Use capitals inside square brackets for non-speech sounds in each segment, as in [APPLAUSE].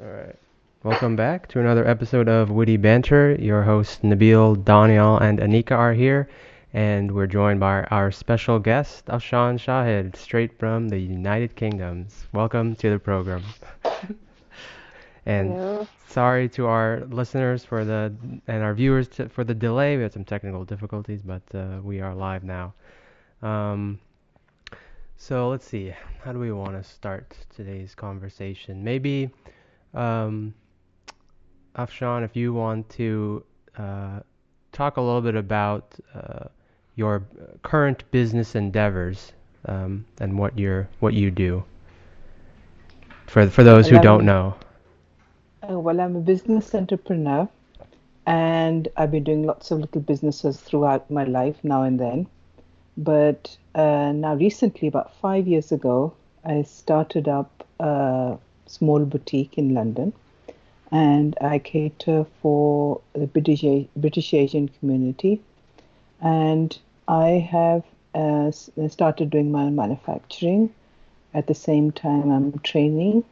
All right. Welcome back to another episode of Witty Banter. Your hosts Nabil, Daniel, and Anika are here, and we're joined by our special guest, Afshan Shahid, straight from the United Kingdoms. Welcome to the program. [LAUGHS] and Hello. sorry to our listeners for the and our viewers to, for the delay. We had some technical difficulties, but uh, we are live now. Um, so let's see. How do we want to start today's conversation? Maybe, um, Afshan, if you want to uh, talk a little bit about uh, your current business endeavors um, and what you're what you do. For for those who Well, don't I'm, know. uh, well, I'm a business entrepreneur, and I've been doing lots of little businesses throughout my life now and then. But uh, now, recently, about five years ago, I started up a small boutique in London, and I cater for the British British Asian community. And I have uh, started doing my own manufacturing. At the same time, I'm training.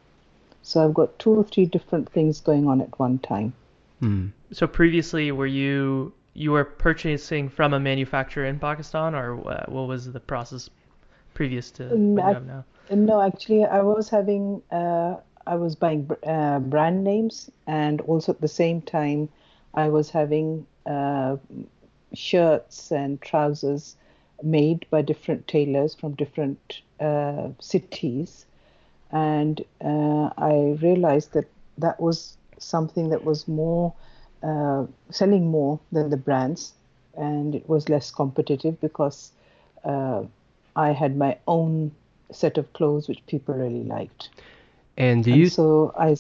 So I've got two or three different things going on at one time. Hmm. So previously, were you you were purchasing from a manufacturer in Pakistan, or what was the process previous to Um, what you I, have now? no, actually, I was having, uh, I was buying uh, brand names, and also at the same time, I was having uh, shirts and trousers made by different tailors from different uh, cities. And uh, I realized that that was something that was more uh, selling more than the brands, and it was less competitive because uh, I had my own set of clothes which people really liked. And do And so I,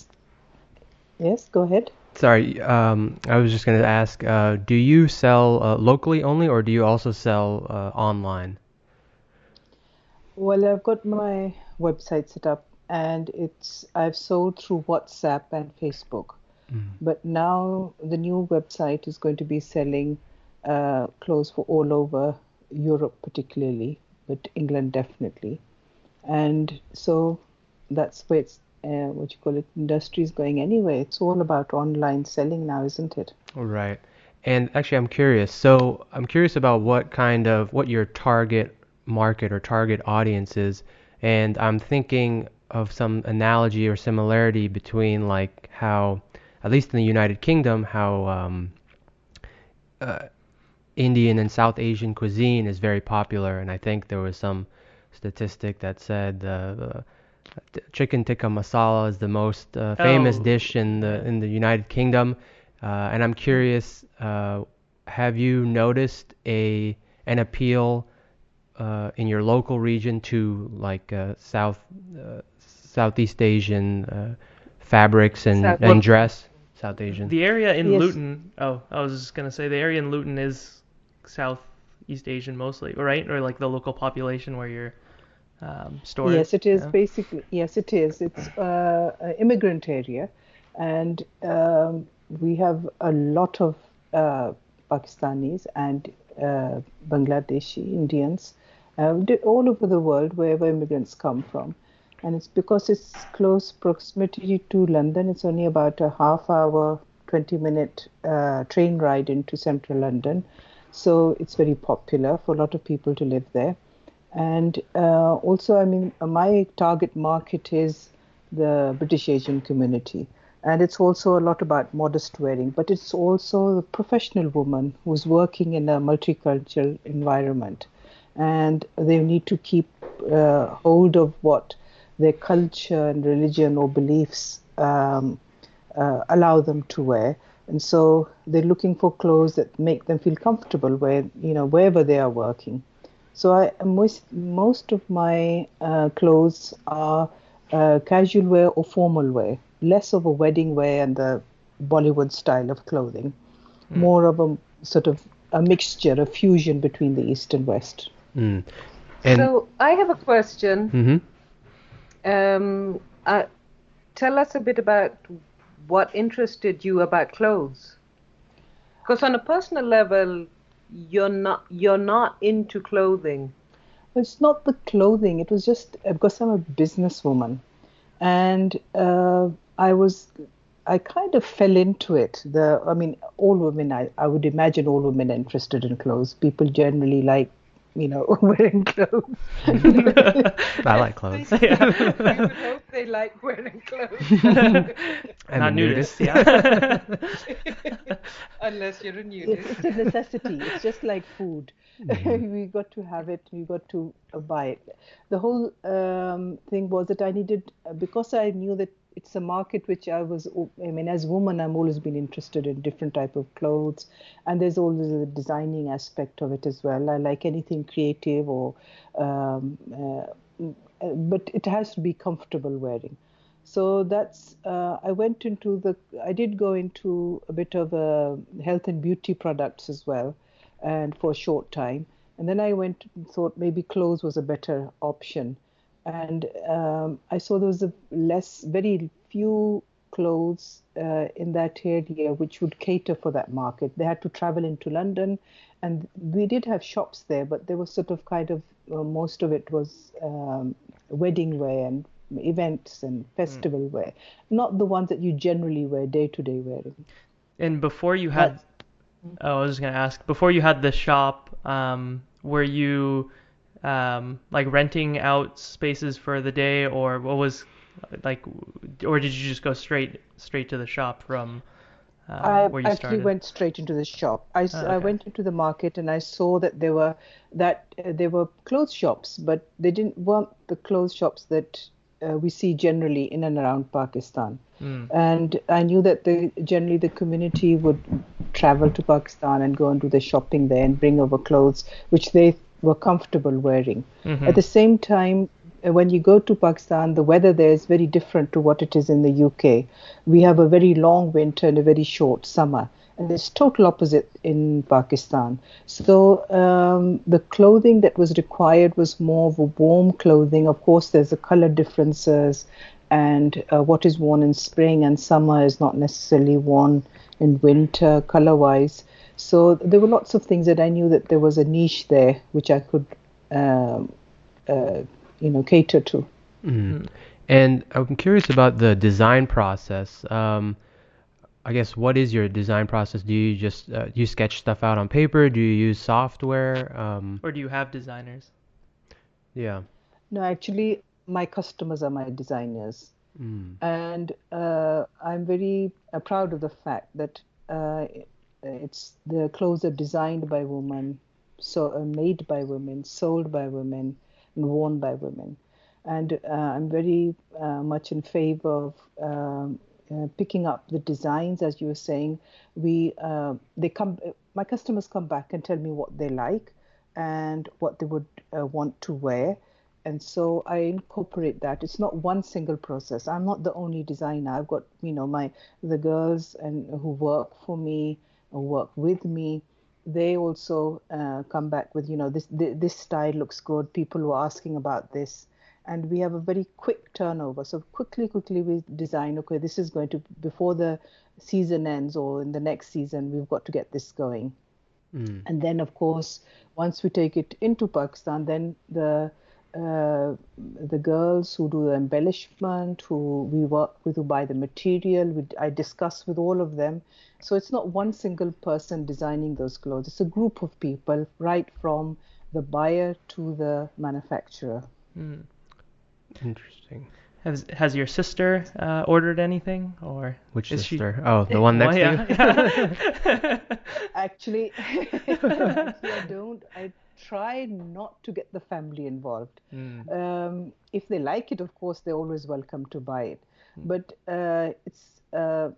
yes, go ahead. Sorry, um, I was just going to ask, uh, do you sell uh, locally only, or do you also sell uh, online? Well, I've got my website set up, and it's I've sold through WhatsApp and Facebook. Mm. But now the new website is going to be selling uh, clothes for all over Europe, particularly, but England definitely. And so that's where it's uh, what you call it, industry is going anyway. It's all about online selling now, isn't it? All right. And actually, I'm curious. So I'm curious about what kind of what your target market or target audience is, and I'm thinking of some analogy or similarity between like how, at least in the United Kingdom, how um, uh, Indian and South Asian cuisine is very popular, and I think there was some statistic that said uh, t- chicken tikka masala is the most uh, famous Oh, dish in the in the United Kingdom, uh, and I'm curious, uh, have you noticed a an appeal uh, in your local region to like uh, South uh, Southeast Asian uh, fabrics and South. and dress? South Asian. The area in Yes. Luton. Oh, I was just gonna say the area in Luton is Southeast Asian mostly, right? Or like the local population where your um, store Yes, it is Yeah. basically. Yes, it is. It's uh, an immigrant area, and um, we have a lot of uh, Pakistanis and uh, Bangladeshi Indians uh, all over the world, wherever immigrants come from. And it's because it's close proximity to London. It's only about a half hour, 20 minute uh, train ride into central London. So it's very popular for a lot of people to live there. And uh, also, I mean, my target market is the British Asian community. And it's also a lot about modest wearing, but it's also the professional woman who's working in a multicultural environment. And they need to keep uh, hold of what their culture and religion or beliefs um, uh, allow them to wear. And so they're looking for clothes that make them feel comfortable where, you know, wherever they are working. So I most most of my uh, clothes are uh, casual wear or formal wear, less of a wedding wear and the Bollywood style of clothing, more of a sort of a mixture, a fusion between the East and West. Mm. And So I have a question. hmm Um, uh, tell us a bit about what interested you about clothes. Because on a personal level, you're not you're not into clothing. It's not the clothing. It was just because I'm a businesswoman, and uh, I was I kind of fell into it. The I mean, all women I, I would imagine all women are interested in clothes. People generally like you know [LAUGHS] wearing clothes. [LAUGHS] I like clothes. [LAUGHS] Yeah. I would hope they like wearing clothes. I'm Not a nudist, nudist. yeah. [LAUGHS] Unless you're a it's, nudist. it's a necessity. It's just like food. Mm-hmm. [LAUGHS] we got to have it. We got to uh, buy it. The whole um, thing was that I needed uh, because I knew that it's a market which I was. I mean, as a woman, I'm always been interested in different type of clothes, and there's always a designing aspect of it as well. I like anything creative or, um, uh, but it has to be comfortable wearing. So that's uh, I went into the I did go into a bit of uh, health and beauty products as well, and for a short time, and then I went and thought maybe clothes was a better option, and um, I saw there was a less very few clothes uh, in that area which would cater for that market. They had to travel into London, and we did have shops there, but there was sort of kind of uh, most of it was um, wedding wear and events and festival wear, not the ones that you generally wear day to day wearing. And before you had, oh, I was just gonna ask, before you had the shop, um, were you um, like renting out spaces for the day, or what was like, or did you just go straight straight to the shop from uh, I actually started? went straight into the shop. I, Oh, I went into the market and I saw that there were that uh, there were clothes shops, but they didn't weren't the clothes shops that uh, we see generally in and around Pakistan. Mm. And I knew that the generally the community would travel to Pakistan and go and do the shopping there and bring over clothes which they were comfortable wearing. Mhm. At the same time, when you go to Pakistan, the weather there is very different to what it is in the UK. We have a very long winter and a very short summer, and it's total opposite in Pakistan. So um, the clothing that was required was more of a warm clothing. Of course, there's the color differences, and uh, what is worn in spring and summer is not necessarily worn in winter color-wise. So there were lots of things that I knew that there was a niche there which I could, um, uh, you know, cater to. Mm. And I'm curious about the design process. Um, I guess what is your design process? Do you just uh, do you sketch stuff out on paper? Do you use software? Um, Or do you have designers? yeah. No, actually, my customers are my designers, Mm. and uh, I'm very uh, proud of the fact that uh, it's the clothes are designed by women, so uh, made by women, sold by women, and worn by women. And uh, I'm very uh, much in favor of um, uh, picking up the designs, as you were saying. We uh, they come, my customers come back and tell me what they like and what they would uh, want to wear and so I incorporate that. It's not one single process. I'm not the only designer. I've got you know my the girls and who work for me, or work with me. They also uh, come back with you know this th- this style looks good. People were asking about this, and we have a very quick turnover. So quickly, quickly we design. Okay, this is going to before the season ends or in the next season, we've got to get this going. Mm. And then, of course, once we take it into Pakistan, then the uh, the girls who do the embellishment, who we work with, who buy the material, we, I discuss with all of them. So it's not one single person designing those clothes. It's a group of people, right from the buyer to the manufacturer. Mm. Interesting. Has has your sister uh, ordered anything, or Which Is she- sister? Oh, the one [LAUGHS] next Well, to you. [LAUGHS] Actually, actually, [LAUGHS] I don't. I try not to get the family involved. Mm. um, if they like it, of course, they're always welcome to buy it. But uh, it's, uh,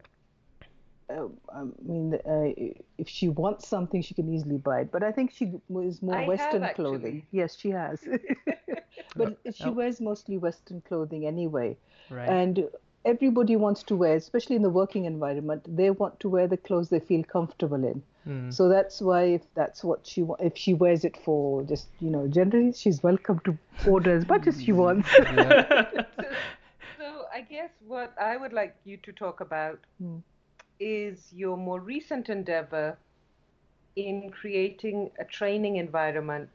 uh, I mean, uh, if she wants something, she can easily buy it. But I think she wears more I Western actually. clothing. Yes, she has. [LAUGHS] [LAUGHS] but she Oh. wears mostly Western clothing anyway. Right. And everybody wants to wear, especially in the working environment, they want to wear the clothes they feel comfortable in. Mm. So that's why if that's what she wa- if she wears it for just you know generally she's welcome to order as much as she wants. [LAUGHS] So I guess what I would like you to talk about Hmm. is your more recent endeavor in creating a training environment.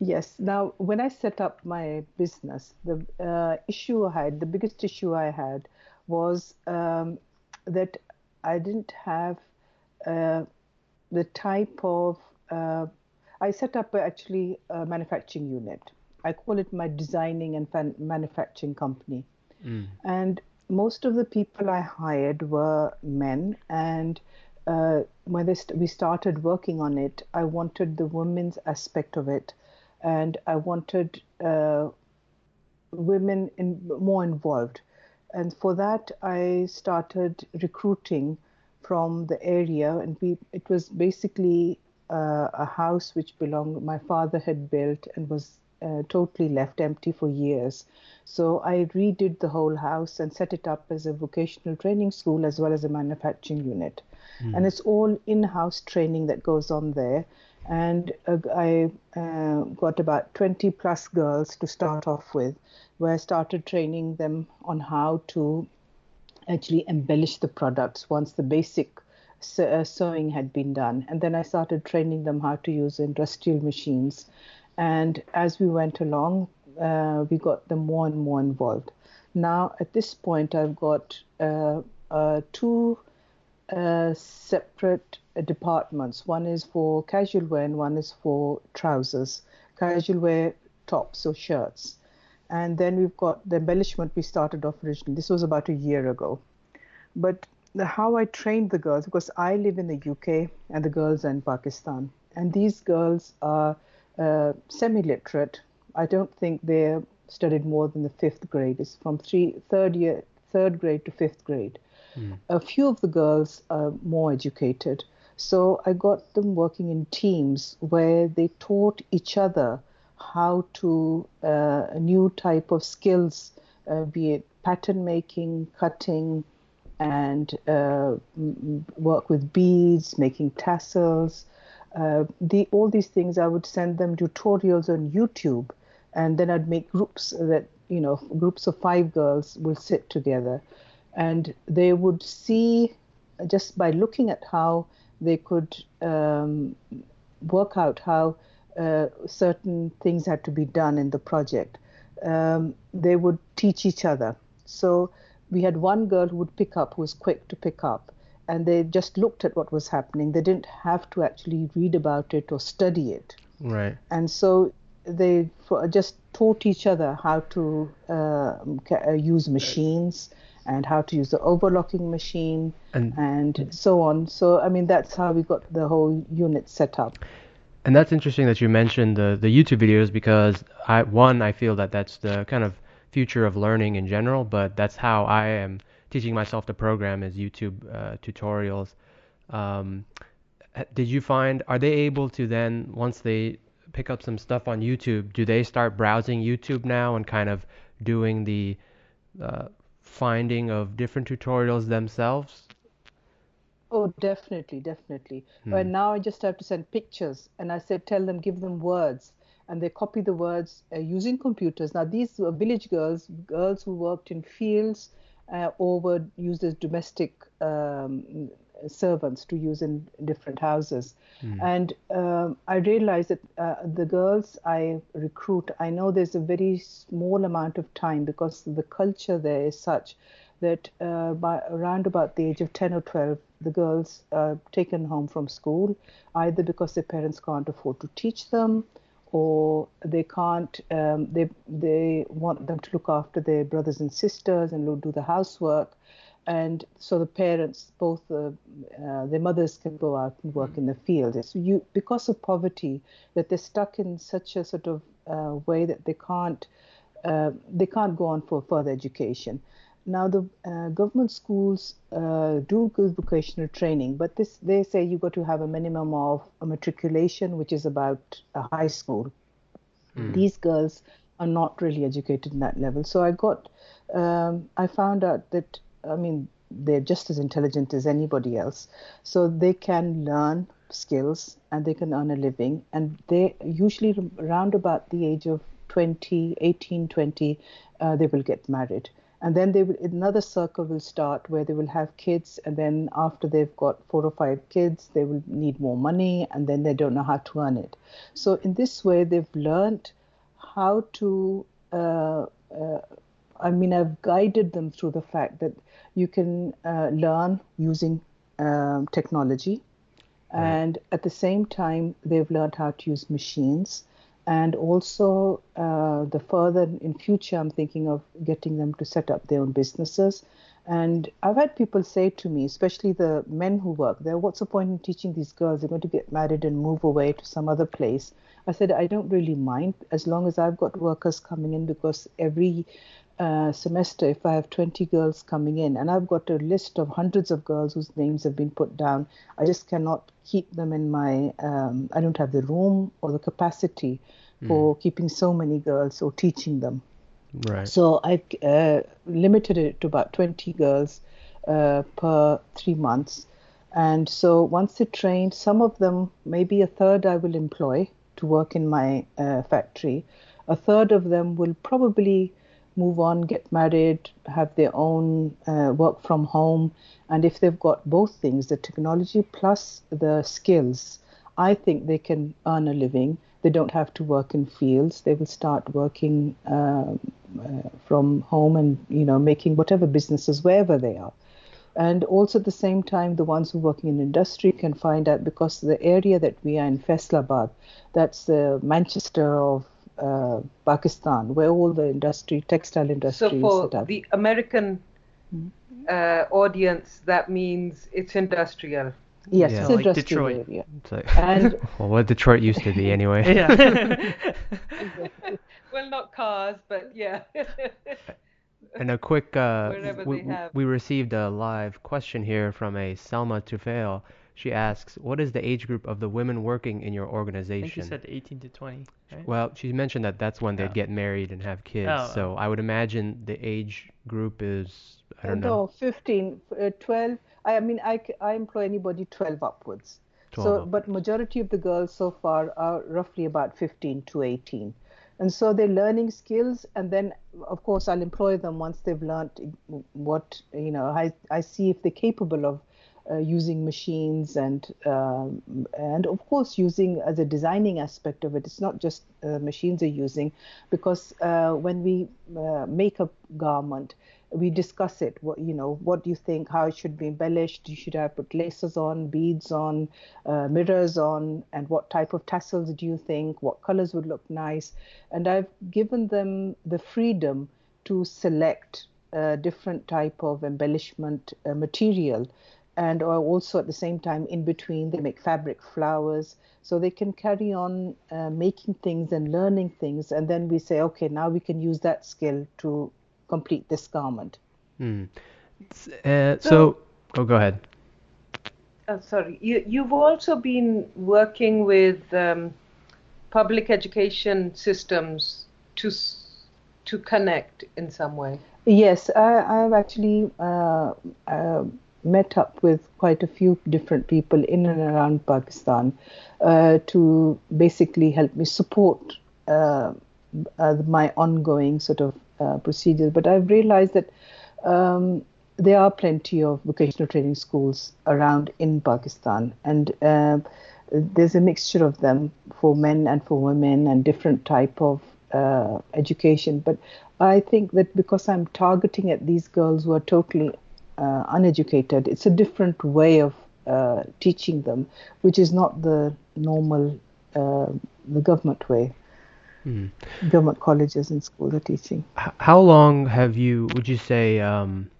Yes. Now, when I set up my business, the uh, issue I had, the biggest issue I had, was um, that I didn't have the type of. Uh, I set up actually a manufacturing unit. I call it my designing and fan- manufacturing company. Mm. And most of the people I hired were men, and uh, when they st- we started working on it, I wanted the women's aspect of it, and I wanted uh, women in, more involved. And for that, I started recruiting from the area, and we, it was basically uh, a house which belonged my father had built and was uh, totally left empty for years. So I redid the whole house and set it up as a vocational training school as well as a manufacturing unit. And it's all in house training that goes on there. And uh, I uh, got about 20 plus girls to start off with, where I started training them on how to actually embellish the products once the basic uh, sewing had been done. And then I started training them how to use industrial machines. And as we went along, uh, we got them more and more involved. Now, at this point, I've got uh, uh, two uh, separate departments. One is for casual wear and one is for trousers. Casual wear tops or shirts. And then we've got the embellishment we started off originally. This was about a year ago. But the, how I trained the girls, because I live in the UK and the girls are in Pakistan. And these girls are uh, semi-literate. I don't think they're studied more than the fifth grade. It's from three, third year, third grade to fifth grade. A few of the girls are more educated. So I got them working in teams where they taught each other how to uh, new type of skills, uh, be it pattern making, cutting, and uh, work with beads, making tassels. Uh, the all these things I would send them tutorials on YouTube, and then I'd make groups that you know groups of five girls will sit together, and they would see just by looking at how they could um, work out how certain things had to be done in the project. Um, they would teach each other. So we had one girl who would pick up, who was quick to pick up, and they just looked at what was happening. They didn't have to actually read about it or study it. Right. And so they just taught each other how to uh, uh, use machines and how to use the overlocking machine And and so on. So I mean that's how we got the whole unit set up. And that's interesting that you mentioned the the YouTube videos because I one I feel that that's the kind of future of learning in general, but that's how I am teaching myself to program is YouTube uh, tutorials. Um, did you find are they able to then once they pick up some stuff on YouTube, do they start browsing YouTube now and kind of doing the uh, finding of different tutorials themselves? Oh, definitely, definitely. But now I just have to send pictures, and I said, tell them, give them words, and they copy the words uh, using computers. Now, these were village girls, girls who worked in fields uh, or were used as domestic um, servants to use in different houses. And um, I realized that uh, the girls I recruit, I know there's a very small amount of time because the culture there is such that uh, by around about the age of 10 or 12, the girls are taken home from school, either because their parents can't afford to teach them, or they can't. Um, they they want them to look after their brothers and sisters and do the housework, and so the parents, both uh, uh, their mothers, can go out and work in the field. It's you because of poverty that they're stuck in such a sort of uh, way that they can't uh, they can't go on for further education. Now the uh, government schools uh, do good vocational training, but this they say you got to have a minimum of a matriculation, which is about a high school. These girls are not really educated in that level. So I got, um, I found out that I mean they're just as intelligent as anybody else, so they can learn skills and they can earn a living, and they usually around about the age of 20, 18, 20, uh, they will get married. And then they will another circle will start where they will have kids and then after they've got four or five kids they will need more money and then they don't know how to earn it. So in this way they've learned how to uh, uh, i mean i've guided them through the fact that you can uh, learn using um, technology. And at the same time they've learned how to use machines and also uh, the further in future i'm thinking of getting them to set up their own businesses. And i've had people say to me especially the men who work there what's the point in teaching these girls? They're going to get married and move away to some other place. I said i don't really mind as long as i've got workers coming in because every uh, semester if I have 20 girls coming in, and I've got a list of hundreds of girls whose names have been put down. I just cannot keep them in my, um, I don't have the room or the capacity for mm. keeping so many girls or teaching them. Right. So I've uh, limited it to about 20 girls uh, per three months. And so once they're trained, some of them, maybe a third I will employ to work in my uh, factory. A third of them will probably move on, get married, have their own uh, work from home. And if they've got both things, the technology plus the skills, I think they can earn a living. They don't have to work in fields. They will start working um, uh, from home and, you know, making whatever businesses wherever they are. And also at the same time, the ones who are working in industry can find out because the area that we are in, Faisalabad, that's the Manchester of uh, Pakistan, where all the industry, textile industry, so for the American uh, audience, that means it's industrial. Yes, Yeah. it's Like industrial Detroit. area. It's like, [LAUGHS] And [LAUGHS] well, what Detroit used to be [LAUGHS] anyway. Yeah. well, not cars, but yeah. And a quick, uh, we, we received a live question here from a Salma Tufail. She asks, "What is the age group of the women working in your I think you organization?" said 18 to 20. Right? Well, she mentioned that that's when they'd Oh. get married and have kids. Oh, so I would imagine the age group is, I don't know. no, 15, uh, 12. I mean, I, I employ anybody 12 upwards. 12 so, up. but majority of the girls so far are roughly about 15 to 18. And so they're learning skills, and then of course I'll employ them once they've learned what you know. I I see if they're capable of using machines and um, and of course using as a designing aspect of it. It's not just uh, machines are using, because uh, when we uh, make a garment, we discuss it. What you know, what do you think? How it should be embellished? You should have put laces on, beads on, uh, mirrors on, and what type of tassels do you think? What colors would look nice? And I've given them the freedom to select a different type of embellishment uh, material and or also at the same time in between they make fabric flowers so they can carry on uh, making things and learning things and then we say okay now we can use that skill to complete this garment Hmm. S- Uh, so, oh, go ahead. Uh, sorry, you, you've also been working with um, public education systems to to connect in some way. Yes, I, I've actually uh, uh, met up with quite a few different people in and around Pakistan uh, to basically help me support uh, uh, my ongoing sort of uh, procedures. But I've realized that um, there are plenty of vocational training schools around in Pakistan, and uh, there's a mixture of them for men and for women, and different type of uh, education. But I think that because I'm targeting at these girls who are totally uh, uneducated, it's a different way of uh, teaching them, which is not the normal, uh, the government way. Hmm. Government colleges and schools are teaching. How long have you, would you say, um,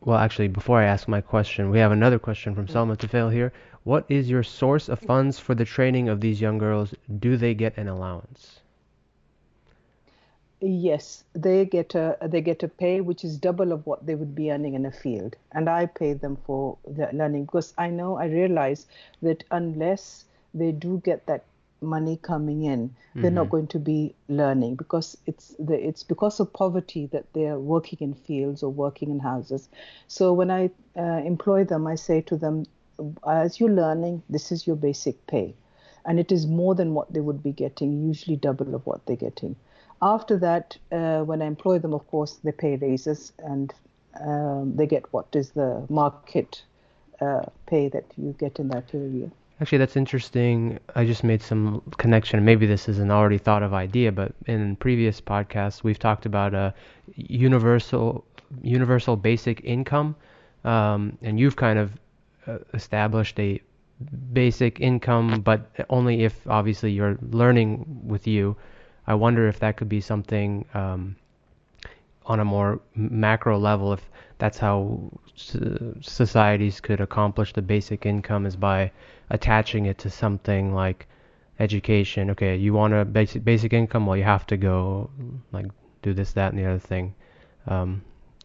well, actually, before I ask my question, we have another question from Salma Tufail here. What is your source of funds for the training of these young girls? Do they get an allowance? Yes, they get a they get a pay which is double of what they would be earning in a field, and I pay them for the learning because I know I realize that unless they do get that money coming in, they're not going to be learning because it's the it's because of poverty that they're working in fields or working in houses. So when I uh, employ them, I say to them, as you're learning, this is your basic pay, and it is more than what they would be getting, usually double of what they're getting. After that, uh, when I employ them, of course, they pay raises and um, they get what is the market uh, pay that you get in that area. Actually, that's interesting. I just made some connection. Maybe this is an already thought of idea, but in previous podcasts, we've talked about a universal universal basic income, um, and you've kind of uh, established a basic income, but only if obviously you're learning with you. I wonder if that could be something um, on a more macro level, if that's how societies could accomplish the basic income is by attaching it to something like education. Okay, you want a basic basic income? Well, you have to go like do this, that, and the other thing. Um,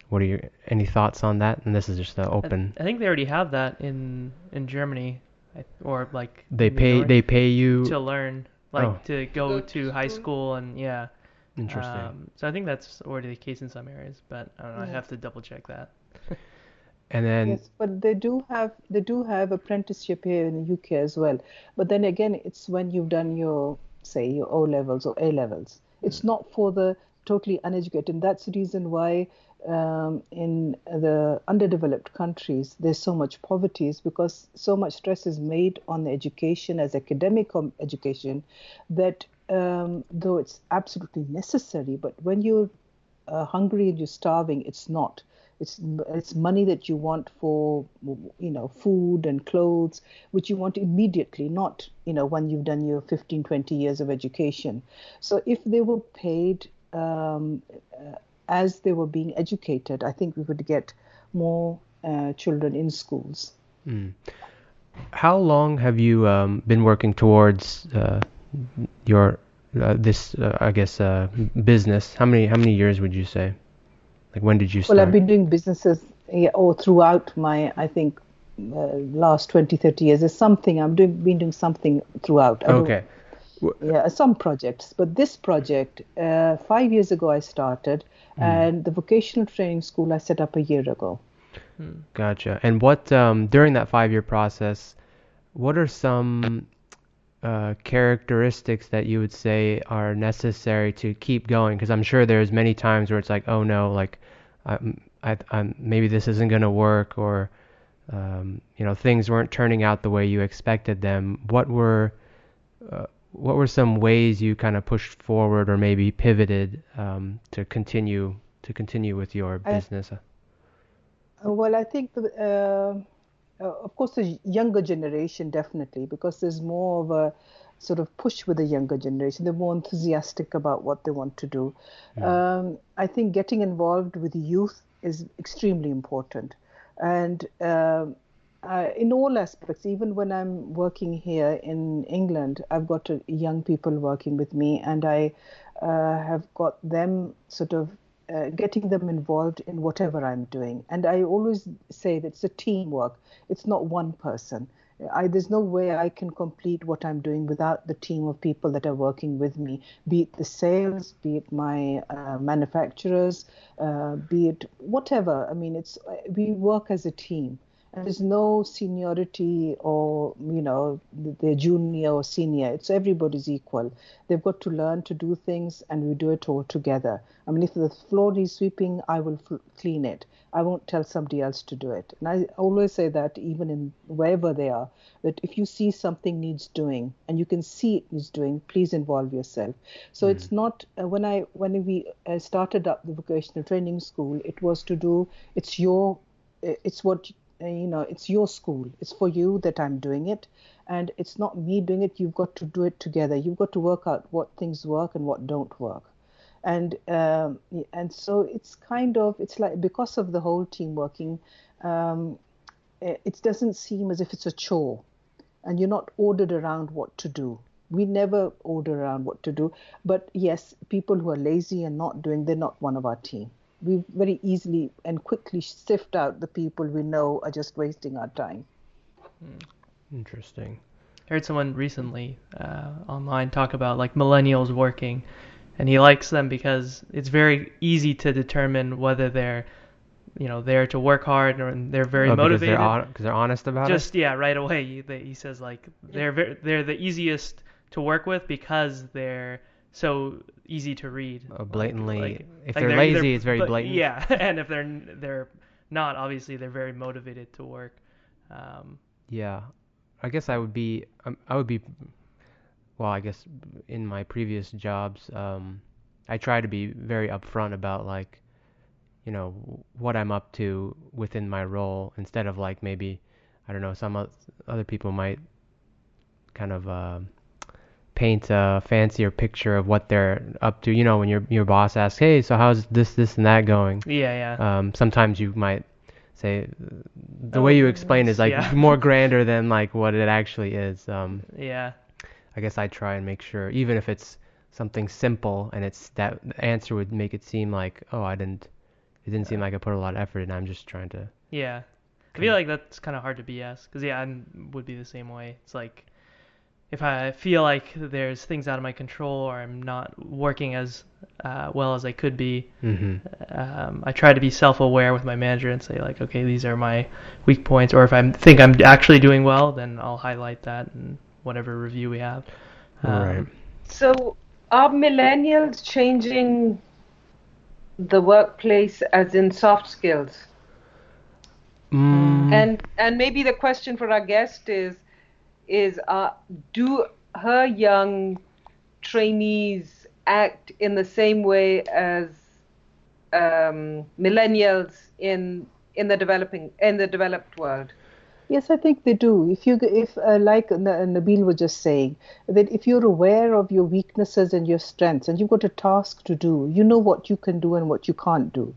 what are your any thoughts on that? And this is just an open. I, I think they already have that in in Germany, or like they pay they pay you to learn, like oh. to go to high school and yeah. Interesting. Um, so I think that's already the case in some areas, but I don't know. Yeah. I have to double check that. and then yes, but they do have they do have apprenticeship here in the UK as well. But then again, it's when you've done your say your O levels or A levels. It's mm. not for the totally uneducated. And that's the reason why um, in the underdeveloped countries there's so much poverty is because so much stress is made on the education as academic education that um, though it's absolutely necessary, but when you're uh, hungry and you're starving, it's not. It's it's money that you want for you know food and clothes, which you want immediately, not you know when you've done your 15, 20 years of education. So if they were paid um, uh, as they were being educated, I think we would get more uh, children in schools. Mm. How long have you um, been working towards uh, your uh, this uh, I guess uh, business? How many how many years would you say? Like when did you start? Well, I've been doing businesses yeah, or throughout my I think uh, last 20 30 years. There's something I'm doing been doing something throughout. I okay. Yeah, some projects, but this project uh, five years ago I started, mm. and the vocational training school I set up a year ago. Gotcha. And what um, during that five year process, what are some uh, characteristics that you would say are necessary to keep going? Because I'm sure there's many times where it's like, oh no, like I, I, I maybe this isn't gonna work, or um, you know things weren't turning out the way you expected them. What were uh, what were some ways you kind of pushed forward or maybe pivoted um, to continue to continue with your business? I, well, I think the, uh, uh, of course, the younger generation definitely, because there's more of a sort of push with the younger generation. They're more enthusiastic about what they want to do. Yeah. Um, I think getting involved with youth is extremely important. And uh, uh, in all aspects, even when I'm working here in England, I've got uh, young people working with me, and I uh, have got them sort of uh, getting them involved in whatever I'm doing. And I always say that it's a teamwork. It's not one person. I, there's no way I can complete what I'm doing without the team of people that are working with me, be it the sales, be it my uh, manufacturers, uh, be it whatever. I mean, it's we work as a team there's no seniority or you know they're junior or senior. It's everybody's equal. They've got to learn to do things and we do it all together. I mean if the floor needs sweeping i will f- clean it. I won't tell somebody else to do it. And i always say that even in wherever they are that if you see something needs doing and you can see it needs doing please involve yourself. So mm. it's not uh, when i when we uh, started up the vocational training school it was to do it's your it's what uh, you know it's your school. It's for you that i'm doing it. And it's not me doing it. You've got to do it together. You've got to work out what things work and what don't work. And um, and so it's kind of it's like because of the whole team working um, it doesn't seem as if it's a chore. And you're not ordered around what to do. We never order around what to do. But yes people who are lazy and not doing they're not one of our team we very easily and quickly sift out the people we know are just wasting our time. Hmm. Interesting. I heard someone recently uh, online talk about like millennials working, and he likes them because it's very easy to determine whether they're, you know, there to work hard or they're very oh, motivated. Because they're, on, they're, honest about Just, it. Just yeah, right away. He, he says like they're very, they're the easiest to work with because they're so easy to read. Uh, blatantly, like- if like they're, either- lazy, it's very but- blatant. Yeah, [LAUGHS] and if they're they're not, obviously they're very motivated to work. Um, Yeah, I guess I would be. Um, I would be. Well, I guess in my previous jobs, um, I try to be very upfront about like, you know, what I'm up to within my role, instead of like maybe, I don't know, some other people might kind of uh, paint a fancier picture of what they're up to. You know, when your your boss asks, "Hey, so how's this, this, and that going?" yeah, yeah. um, sometimes you might say the Oh, way you explain is like yeah. [LAUGHS] more grander than like what it actually is. Um, yeah. I guess I try and make sure, even if it's something simple and it's that answer would make it seem like, oh, I didn't, it didn't seem like I put a lot of effort in. I'm just trying to. Yeah. I feel like that's kind of hard to BS because yeah, I would be the same way. It's like if I feel like there's things out of my control or I'm not working as uh, well as I could be, hmm um, I try to be self-aware with my manager and say like, okay, these are my weak points. Or if I think I'm actually doing well, then I'll highlight that in whatever review we have. Um, Right. So, are millennials changing the workplace as in soft skills? Mm, And and maybe the question for our guest is is uh, do her young trainees act in the same way as um, millennials in in the developing in the developed world? Yes, I think they do. If you, if uh, like Nabil was just saying, that if you're aware of your weaknesses and your strengths, and you've got a task to do, you know what you can do and what you can't do.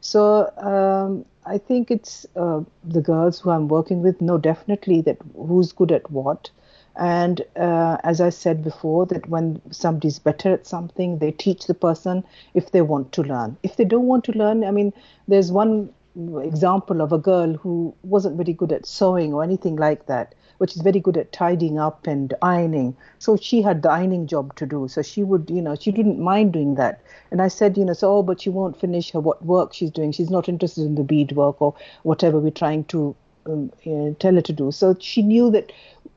So um, I think it's uh, the girls who I'm working with know definitely that who's good at what. And uh, as I said before, that when somebody's better at something, they teach the person if they want to learn. If they don't want to learn, I mean, there's one example of a girl who wasn't very good at sewing or anything like that, but she's very good at tidying up and ironing. So she had the ironing job to do. So she would, you know, she didn't mind doing that. And I said, you know, so, oh, but she won't finish her what work she's doing. She's not interested in the beadwork or whatever we're trying to um, you know, tell her to do. So she knew that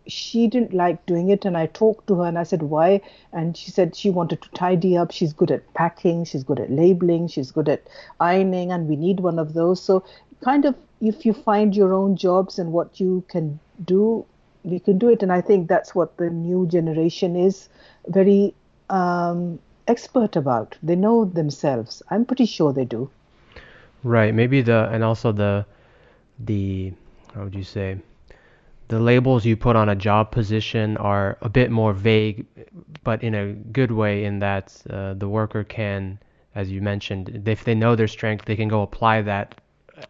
she didn't like doing it and i talked to her and i said why? And she said she wanted to tidy up. She's good at packing. She's good at labeling. She's good at ironing and we need one of those. So kind of if you find your own jobs and what you can do you can do it. And i think that's what the new generation is very um, expert about. They know themselves. I'm pretty sure they do. Right. Maybe the and also the the how would you say the labels you put on a job position are a bit more vague, but in a good way in that uh, the worker can, as you mentioned, if they know their strength, they can go apply that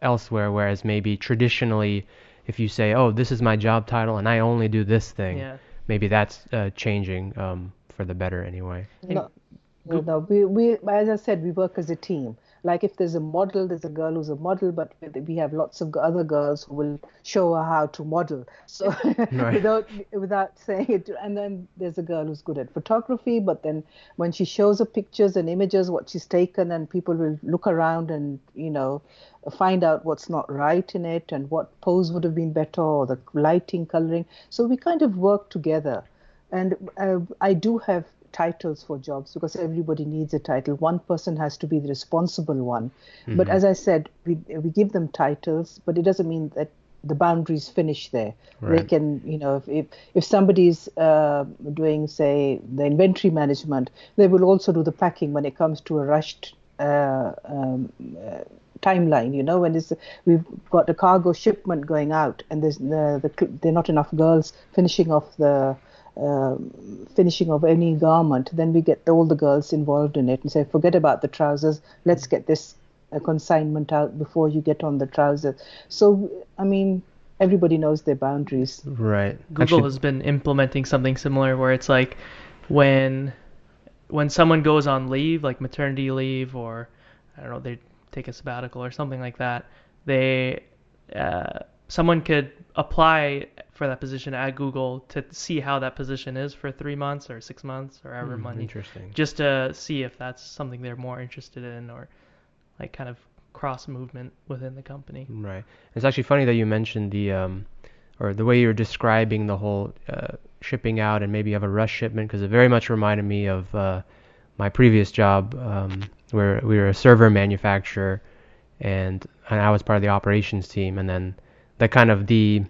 elsewhere. Whereas maybe traditionally, if you say, "Oh, this is my job title and I only do this thing," Yeah. maybe that's uh, changing um, for the better anyway. No, no, no. We, we, as I said, we work as a team. Like if there's a model, there's a girl who's a model, but we have lots of other girls who will show her how to model. So [LAUGHS] Right. without without saying it, and then there's a girl who's good at photography, but then when she shows her pictures and images, what she's taken, and people will look around and you know find out what's not right in it and what pose would have been better or the lighting, coloring. So we kind of work together. And uh, I do have titles for jobs because everybody needs a title. One person has to be the responsible one. But as I said, we we give them titles, but it doesn't mean that the boundaries finish there. They can, you know, if if, if somebody's uh, doing, say, the inventory management, they will also do the packing when it comes to a rushed. Uh, um, uh, timeline you know when it's, we've got a cargo shipment going out and there's the, the there are not enough girls finishing off the um, finishing of any garment, then we get all the girls involved in it and say, forget about the trousers, let's get this uh, consignment out before you get on the trousers. So, I mean, everybody knows their boundaries. Right. Google Actually, has been implementing something similar where it's like when when someone goes on leave, like maternity leave or I don't know, they take a sabbatical or something like that, they uh, someone could apply for that position at Google to see how that position is for three months or six months or however Hmm, money, interesting. just to see if that's something they're more interested in or like kind of cross movement within the company. Right. It's actually funny that you mentioned the um, or the way you're describing the whole uh, shipping out and maybe you have a rush shipment because it very much reminded me of uh, my previous job, um, where we were a server manufacturer, and and I was part of the operations team, and then the kind of the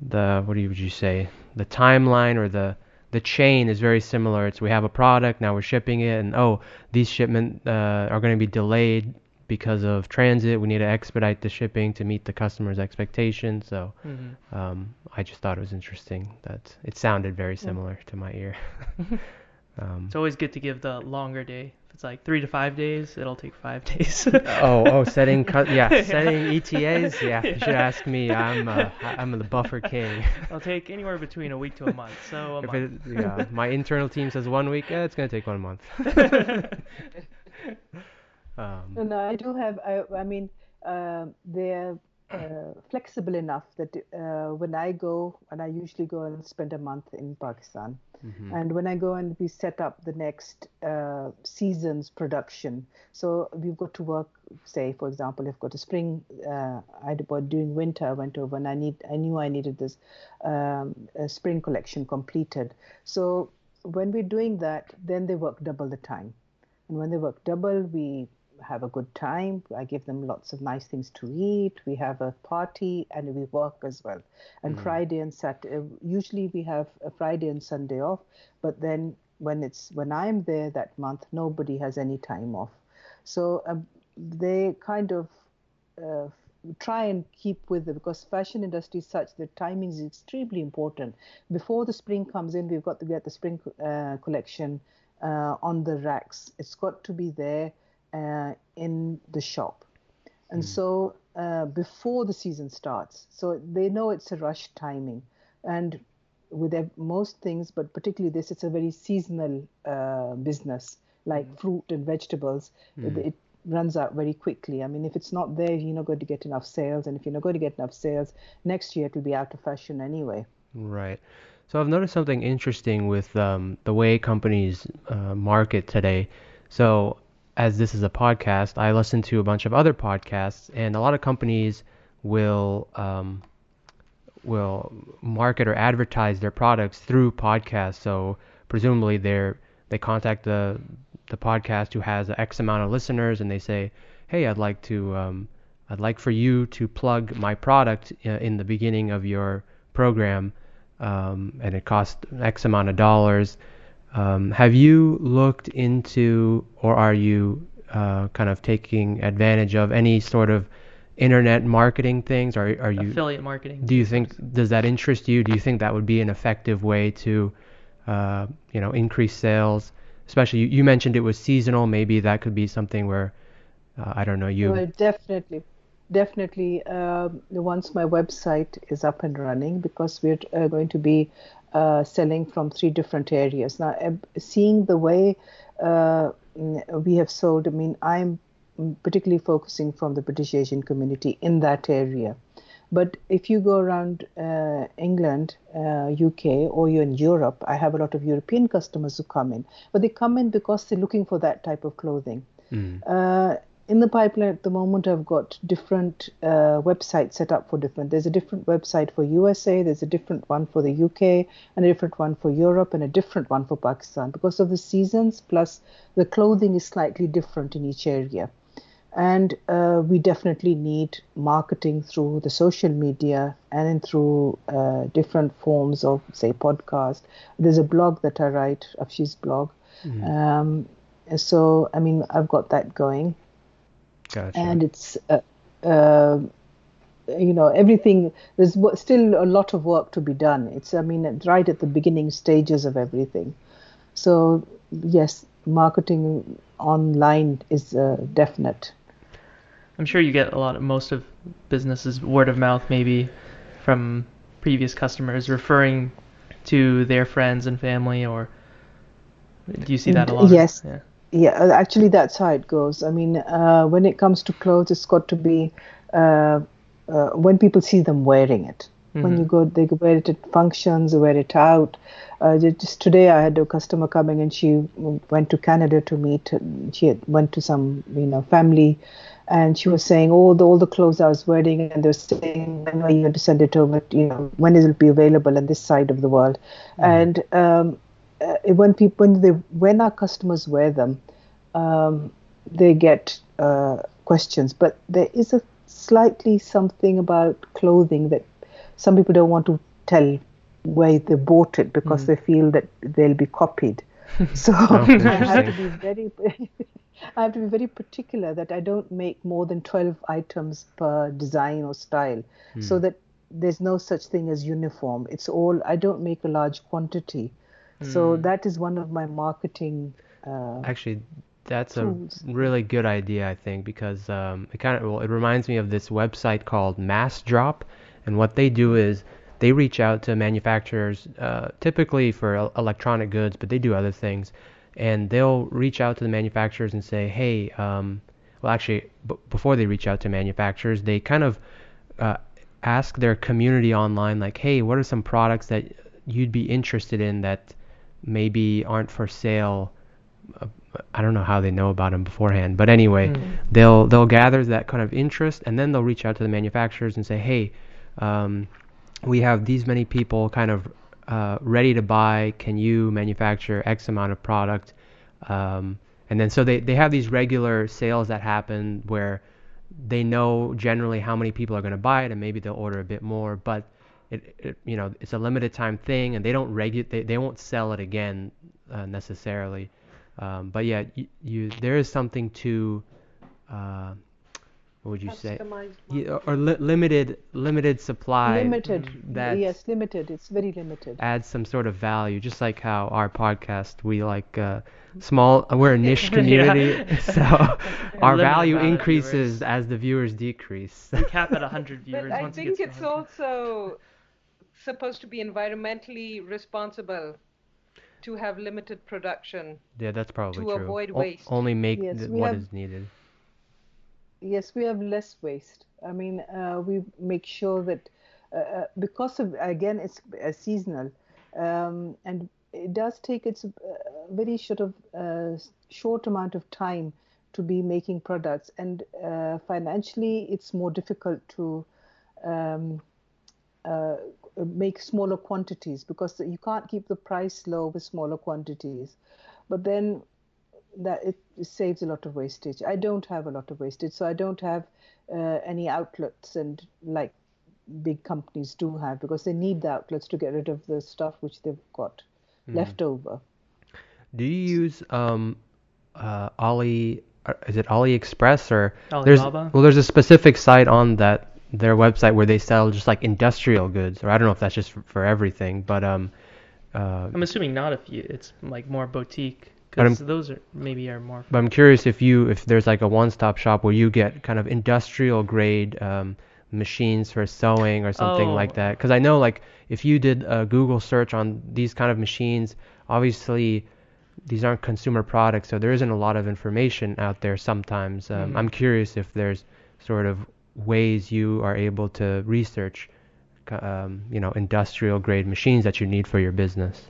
the what would you say the timeline or the the chain is very similar. It's we have a product now we're shipping it, and oh these shipment uh, are going to be delayed because of transit. We need to expedite the shipping to meet the customer's expectations. So Mm-hmm. um, I just thought it was interesting that it sounded very similar to my ear. [LAUGHS] [LAUGHS] um, It's always good to give the longer day. If it's like three to five days, it'll take five [LAUGHS] days. oh, oh, setting cu- yeah, [LAUGHS] Yeah. setting ETAs. Yeah, you should ask me. I'm uh, I'm the buffer king. [LAUGHS] It'll take anywhere between a week to a month. So a if it, month. yeah, my internal team says one week, yeah, it's gonna take one month. um, No, no, I do have. I, I mean, uh, they're uh, flexible enough that uh, when I go, and I usually go and spend a month in Pakistan, mhm. and when I go and we set up the next uh, season's production, so we've got to work. Say, for example, if got a spring, uh, I doing winter. I went over and I need. I knew I needed this um, spring collection completed. So when we're doing that, then they work double the time, and when they work double, we have a good time. I give them lots of nice things to eat. We have a party and we work as well. And Mm. Friday and Saturday, usually we have a Friday and Sunday off. But then when it's when I'm there that month, nobody has any time off. So um, they kind of uh, try and keep with it because fashion industry is such that timing is extremely important. Before the spring comes in, we've got to get the spring uh, collection uh, on the racks. It's got to be there uh, in the shop. And so uh, before the season starts, so they know it's a rush timing. And with most things, but particularly this, it's a very seasonal uh, business, like fruit and vegetables. It, it runs out very quickly. I mean, if it's not there, you're not going to get enough sales. And if you're not going to get enough sales, next year it will be out of fashion anyway. Right. So I've noticed something interesting with um, the way companies uh, market today. So as this is a podcast, I listen to a bunch of other podcasts, and a lot of companies will um, will market or advertise their products through podcasts. So presumably they're they contact the the podcast who has X amount of listeners, and they say, "Hey, I'd like to um, I'd like for you to plug my product uh, in the beginning of your program, um, and it costs X amount of dollars." Um, have you looked into, or are you uh, kind of taking advantage of any sort of internet marketing things? Are are you Affiliate marketing. do you think does that interest you? Do you think that would be an effective way to, uh, you know, increase sales? Especially you, you mentioned it was seasonal. Maybe that could be something where, uh, I don't know, you. Well, definitely, definitely. Um, once my website is up and running, because we're uh, going to be uh, selling from three different areas now. Seeing the way uh, we have sold, I mean, I'm particularly focusing from the British Asian community in that area. But if you go around uh, England, uh, UK, or you're in Europe, I have a lot of European customers who come in. But they come in because they're looking for that type of clothing. Mm, Uh, in the pipeline at the moment, I've got different uh, websites set up for different. There's a different website for USA, there's a different one for the UK, and a different one for Europe, and a different one for Pakistan because of the seasons. Plus, the clothing is slightly different in each area, and uh, we definitely need marketing through the social media and through uh, different forms of, say, podcast. There's a blog that I write, Afshi's blog. Um, so, I mean, I've got that going gotcha. and it's uh, uh, you know everything there's still a lot of work to be done it's i mean right at the beginning stages of everything so yes marketing online is uh, definite I'm sure you get a lot of most of businesses word of mouth maybe from previous customers referring to their friends and family or do you see that a lot? Yes. Yeah. Yeah uh, actually that's how it goes. I mean uh, when it comes to clothes it's got to be uh, uh, when people see them wearing it. When Mhm. you go they wear it at functions wear it out. Uh, just today i had a customer coming and she went to canada to meet she had, went to some you know family and she was saying all the all the clothes i was wearing and they were saying when are you going to send it over you know when is it be available on this side of the world. And um, uh, when people when they when our customers wear them, um, they get uh, questions. But there is a slightly something about clothing that some people don't want to tell where they bought it because mm. they feel that they'll be copied. [LAUGHS] So oh, [LAUGHS] I have to be very [LAUGHS] I have to be very particular that I don't make more than 12 items per design or style mm. so that there's no such thing as uniform. It's all I don't make a large quantity. Mm. So hmm. that is one of my marketing uh, Actually that's tools. a really good idea I think because um, it kind of well, it reminds me of this website called Massdrop, and what they do is they reach out to manufacturers, uh, typically for electronic goods, but they do other things, and they'll reach out to the manufacturers and say, hey, um, well, actually, b- before they reach out to manufacturers, they kind of uh, ask their community online, like, hey, what are some products that you'd be interested in that maybe aren't for sale? Uh, I don't know how they know about them beforehand, but anyway, mm. they'll they'll gather that kind of interest, and then they'll reach out to the manufacturers and say, hey. Um, we have these many people kind of uh, ready to buy. Can you manufacture X amount of product? Um, and then so they, they have these regular sales that happen where they know generally how many people are going to buy it and maybe they'll order a bit more, but it, it you know it's a limited time thing and they don't regu- they, they won't sell it again uh, necessarily. Um, but yeah, you, you, there is something to uh, what would you say? Yeah, or li- limited limited supply. Limited. Yes, limited. It's very limited. Adds some sort of value, just like how our podcast we like uh, small. We're a [LAUGHS] niche community, [LAUGHS] so [LAUGHS] our value increases as the viewers decrease. we cap at 100 viewers. But I think it's also supposed to be environmentally responsible to have limited production. Yeah, that's probably to true. To avoid waste. O- only make yes, th- what have... is needed yes, we have less waste. I mean, uh, we make sure that uh, uh because of again it's uh, seasonal, um, and it does take its uh, very sort of uh, short amount of time to be making products, and financially it's more difficult to um, make smaller quantities because you can't keep the price low with smaller quantities. But then that it saves a lot of wastage. I don't have a lot of wastage, so I don't have uh, any outlets and like big companies do have because they need the outlets to get rid of the stuff which they've got mm. left over. Do you use um, uh, Ali? Uh, is it AliExpress or Alibaba? there's well, there's a specific site on that their website where they sell just like industrial goods, or I don't know if that's just for, for everything, but um. Uh, I'm assuming not if you it's like more boutique. Because those are maybe are more. But I'm curious if you if there's like a one-stop shop where you get kind of industrial grade um, machines for sewing or something oh. like that. Because I know like if you did a Google search on these kind of machines, obviously these aren't consumer products, so there isn't a lot of information out there sometimes. Um, mm-hmm. I'm curious if there's sort of ways you are able to research, um, you know, industrial grade machines that you need for your business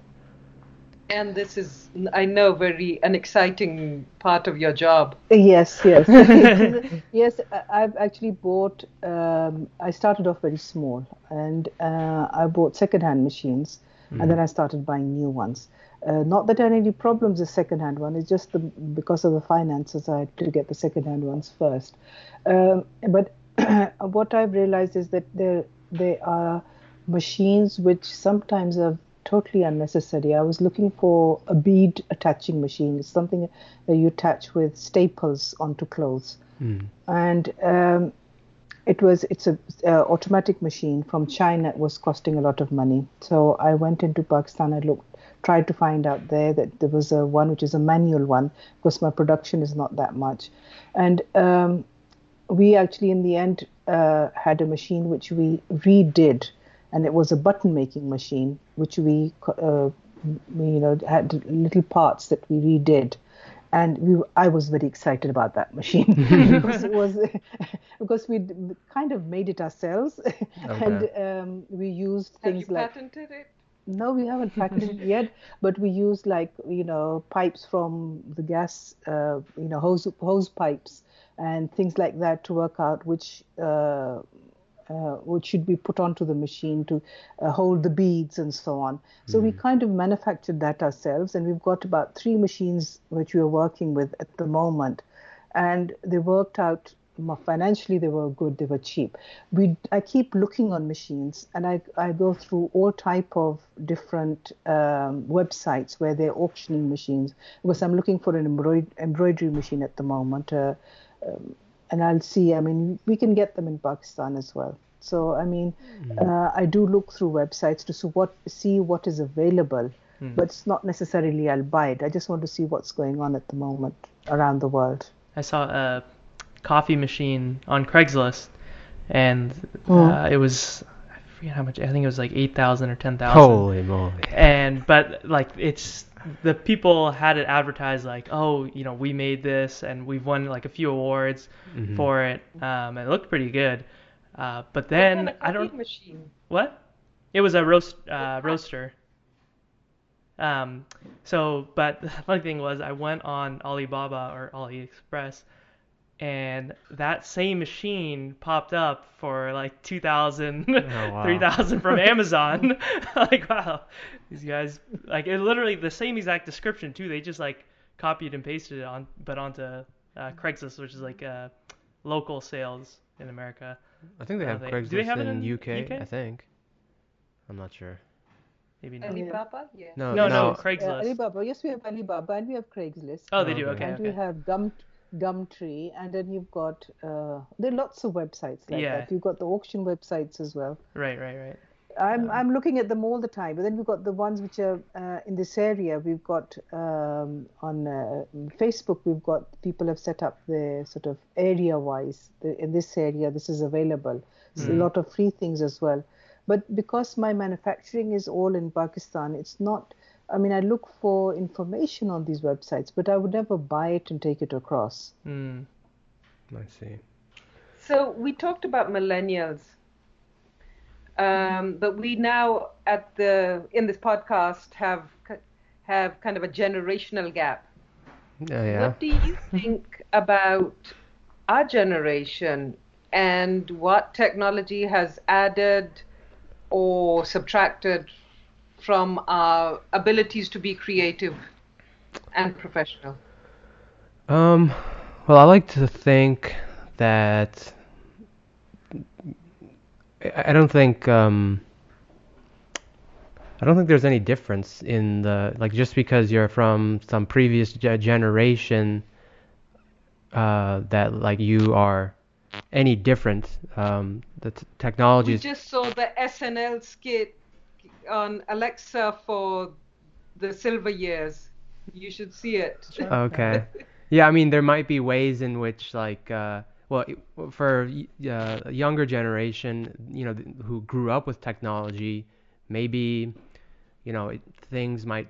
and this is i know very an exciting part of your job yes yes [LAUGHS] [LAUGHS] yes i've actually bought um, i started off very small and uh, i bought second-hand machines mm. and then i started buying new ones uh, not that I had any problems with second-hand one. It's just the, because of the finances I had to get the second-hand ones first. Um, but [CLEARS THROAT] what I've realized is that there there are machines which sometimes are totally unnecessary. I was looking for a bead attaching machine. It's something that you attach with staples onto clothes, mm. and um, it was it's a uh, automatic machine from China. It was costing a lot of money. So I went into Pakistan. I looked, tried to find out there that there was a one which is a manual one because my production is not that much, and um, we actually in the end uh, had a machine which we redid and it was a button making machine which we, uh, we you know had little parts that we redid. And we I was very excited about that machine. [LAUGHS] [LAUGHS] Because it was [LAUGHS] because we kind of made it ourselves. Okay. and um, we used things Have you like patented it? No we haven't patented it yet but we used like you know pipes from the gas uh, you know hose hose pipes and things like that to work out which uh, uh, which should be put onto the machine to uh, hold the beads and so on. So we kind of manufactured that ourselves, and we've got about three machines which we are working with at the moment, and they worked out financially they were good they were cheap. We i keep looking on machines and i, I go through all type of different um, websites where they're auctioning machines because i'm looking for an embroid- embroidery machine at the moment uh, um, and i'll see. I mean we can get them in pakistan as well. So i mean uh, i do look through websites to see what see what is available but it's not necessarily i'll buy it. I just want to see what's going on at the moment around the world. I saw a coffee machine on Craigslist, and Mm. uh, it was forget how much. I think it was like eight thousand or ten thousand. Holy moly. And but like it's the people had it advertised like, oh, you know, we made this and we've won like a few awards Mhm. for it. Um, it looked pretty good. Uh, but What then kind of I don't coffee machine. what? It was a roast uh, roaster. Um, so, but [LAUGHS] the funny thing was, I went on Alibaba or AliExpress, and that same machine popped up for like 2,000, [LAUGHS] wow. 3,000 from [LAUGHS] Amazon. [LAUGHS] like, wow, these guys, like, it literally the same exact description too. They just like copied and pasted it on, but onto uh, Craigslist, which is like uh, local sales in America. I think they have they- Craigslist do they have it in, in UK, UK? I think. I'm not sure. Maybe not. Alibaba? Yeah. No, No, no. no, Craigslist. Uh, Alibaba. Yes, we have Alibaba and we have Craigslist. Oh, they Oh, do. okay. Okay, and we have Gum Gumtree, and then you've got uh, there are lots of websites like Yeah. that. You've got the auction websites as well. Right, right, right. I'm I'm looking at them all the time. But then we've got the ones which are uh, in this area. We've got um, on uh, Facebook. We've got people have set up their sort of area-wise. The, in this area, this is available. So a lot of free things as well. But because my manufacturing is all in Pakistan, it's not. I mean, I look for information on these websites, but I would never buy it and take it across. Mm. I see. So we talked about millennials, um, but we now at the in this podcast have have kind of a generational gap. Yeah, yeah. What do you think about our generation and what technology has added or subtracted from our abilities to be creative and professional? Um, well, I like to think that I don't think um, I don't think there's any difference in the like just because you're from some previous generation uh, that like you are any different. Um, the t- technology We is just saw the SNL skit on Alexa for the silver years. You should see it. Okay. [LAUGHS] Yeah, I mean, there might be ways in which, like, uh, well, for y- uh, a younger generation, you know, who grew up with technology, maybe, you know, it, things might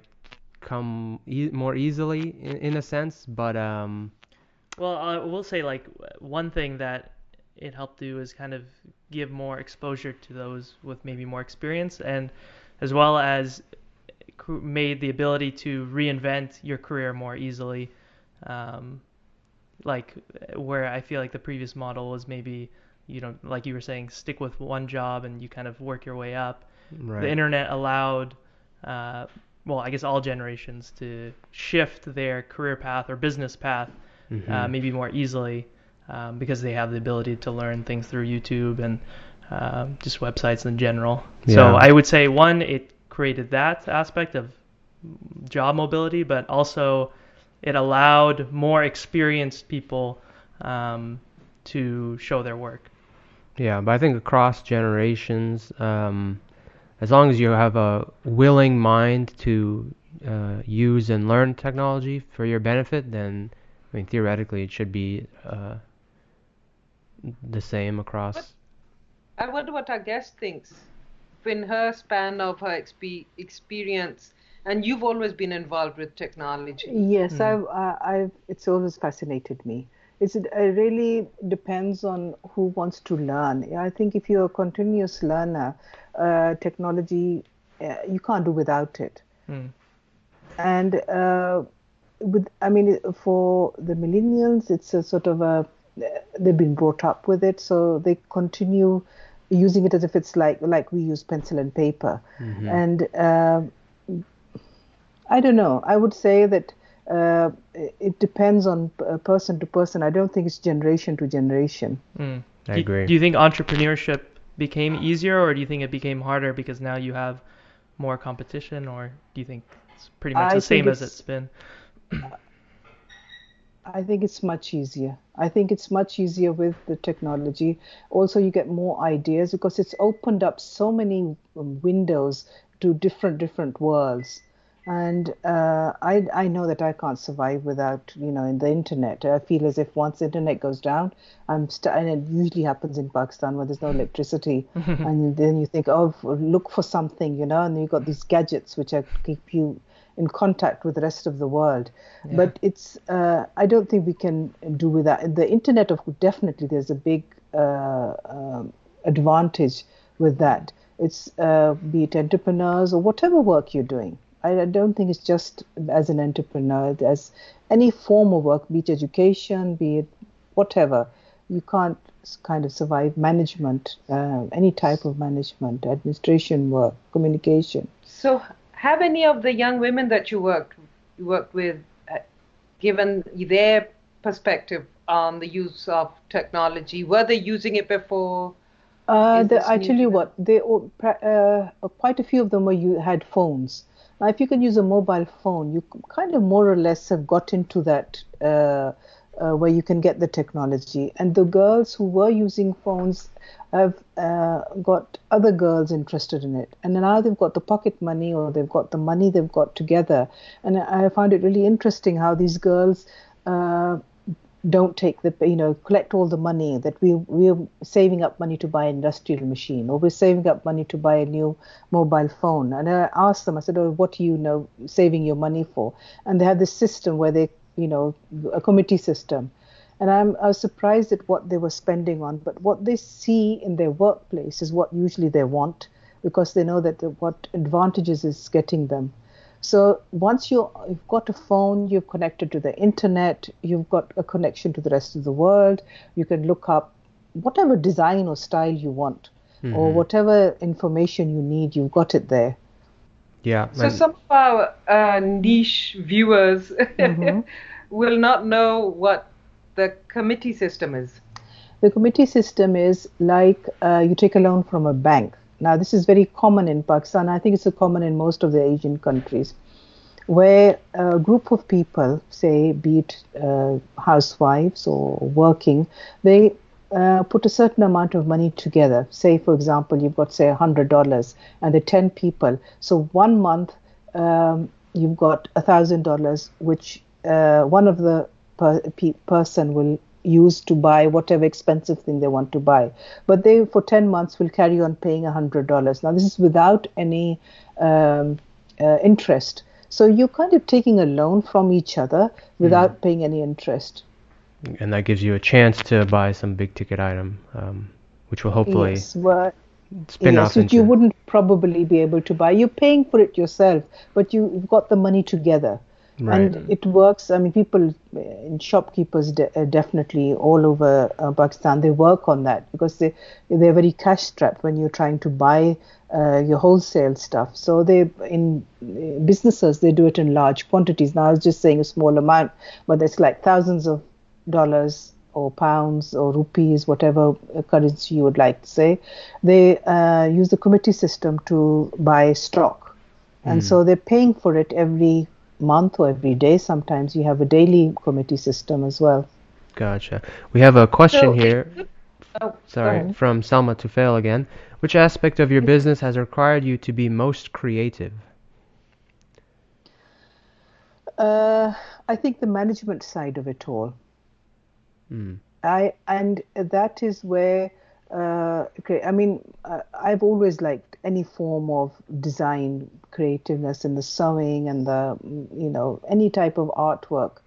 come e- more easily in, in a sense, but um, Well, I will say like one thing that it helped do is kind of give more exposure to those with maybe more experience, and as well as made the ability to reinvent your career more easily. Um, like where I feel like the previous model was maybe you know like you were saying stick with one job and you kind of work your way up. right. The internet allowed, uh, well, I guess all generations to shift their career path or business path uh, Mhm. maybe more easily um, because they have the ability to learn things through YouTube and um, just websites in general. Yeah. So I would say one, it created that aspect of job mobility, but also it allowed more experienced people um, to show their work. Yeah, but I think across generations, um, as long as you have a willing mind to uh, use and learn technology for your benefit, then I mean theoretically it should be uh, the same across. But- I wonder what our guest thinks. In her span of her expe- experience, and you've always been involved with technology. Yes, I've, I- I've, it's always fascinated me. It's, it really depends on who wants to learn. I think if you're a continuous learner, uh, technology, uh, you can't do without it. Hmm. And uh, with, I mean, for the millennials, it's a sort of a, they've been brought up with it, so they continue using it as if it's like like we use pencil and paper. Mhm. And um I don't know. I would say that uh, it it depends on uh, person to person. I don't think it's generation to generation. Mm. I do, agree. Do you think entrepreneurship became easier, or do you think it became harder because now you have more competition, or do you think it's pretty much I the same as it's- it's been? [CLEARS THROAT] I think it's much easier. I think it's much easier with the technology. Also, you get more ideas because it's opened up so many um, windows to different different worlds. And uh, I I know that I can't survive without you know in the internet. I feel as if once the internet goes down, I'm st- and it usually happens in Pakistan where there's no electricity, [LAUGHS] and then you think oh look for something you know, and you've got these gadgets which are keep you in contact with the rest of the world. But it's uh, I don't think we can do without the internet. Of definitely, there's a big uh, um, advantage with that. It's uh, be it entrepreneurs or whatever work you're doing. I, I don't think it's just as an entrepreneur. As any form of work, be it education, be it whatever, you can't kind of survive management, uh, any type of management, administration work, communication. So, have any of the young women that you worked you worked with uh, given their perspective on the use of technology? Were they using it before? Uh, the, I tell you what, they uh, quite a few of them were you had phones. Now, if you can use a mobile phone, you kind of more or less have got into that uh, where you can get the technology. And the girls who were using phones have uh, got other girls interested in it. And now they've got the pocket money or they've got the money they've got together. And I found it really interesting how these girls. Uh, don't take the you know collect all the money that we we're saving up money to buy an industrial machine or we're saving up money to buy a new mobile phone and i asked them i said oh what do you know saving your money for and they have this system where they you know a committee system and I'm, I was surprised at what they were spending on, but what they see in their workplace is what usually they want because they know that the, what advantages is getting them. So once you you've got a phone, you've connected to the internet, you've got a connection to the rest of the world. You can look up whatever design or style you want, or mm-hmm. whatever information you need. You've got it there. Yeah. So and- some of our uh, niche viewers Mhm. [LAUGHS] will not know what the committee system is. The committee system is like uh, you take a loan from a bank. Now, this is very common in Pakistan. I think it's common in most of the Asian countries, where a group of people, say, be it uh, housewives or working, they uh, put a certain amount of money together. Say, for example, you've got, say, $100 and there are 10 people. So one month, um, you've got $1,000, which uh, one of the per- pe- person will use to buy whatever expensive thing they want to buy. But they, for 10 months, will carry on paying $100. Now, this is without any um, uh, interest. So you're kind of taking a loan from each other without paying any interest. And that gives you a chance to buy some big ticket item, um, which will hopefully Yes, well, spin yes, off which into. you wouldn't probably be able to buy. You're paying for it yourself, but you- you've got the money together. Right. And it works. I mean, people in shopkeepers de- uh, definitely all over uh, Pakistan they work on that because they they're very cash strapped when you're trying to buy uh, your wholesale stuff. So they in uh, businesses they do it in large quantities. Now I was just saying a small amount, but it's like thousands of dollars or pounds or rupees, whatever uh, currency you would like to say. They uh, use the committee system to buy stock, and so they're paying for it every month or every day. Sometimes you have a daily committee system as well. Gotcha. We have a question So- here. Oh, Sorry, from Selma to fail again. Which aspect of your business has required you to be most creative? Uh, I think the management side of it all. Mm. I and that is where uh, okay, I mean uh, I've always liked any form of design creativeness in the sewing and the mm, you know any type of artwork